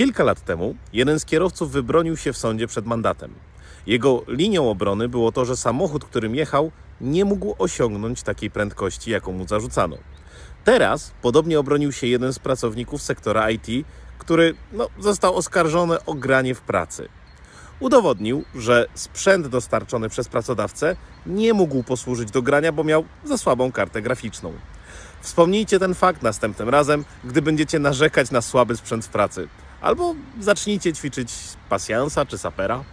Kilka lat temu jeden z kierowców wybronił się w sądzie przed mandatem. Jego linią obrony było to, że samochód, którym jechał, nie mógł osiągnąć takiej prędkości, jaką mu zarzucano. Teraz podobnie obronił się jeden z pracowników sektora IT, który no, został oskarżony o granie w pracy. Udowodnił, że sprzęt dostarczony przez pracodawcę nie mógł posłużyć do grania, bo miał za słabą kartę graficzną. Wspomnijcie ten fakt następnym razem, gdy będziecie narzekać na słaby sprzęt w pracy. Albo zacznijcie ćwiczyć pasjansa czy sapera.